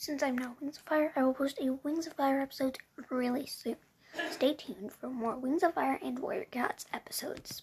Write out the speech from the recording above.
Since I'm now Wings of Fire, I will post a Wings of Fire episode really soon. Stay tuned for more Wings of Fire and Warrior Cats episodes.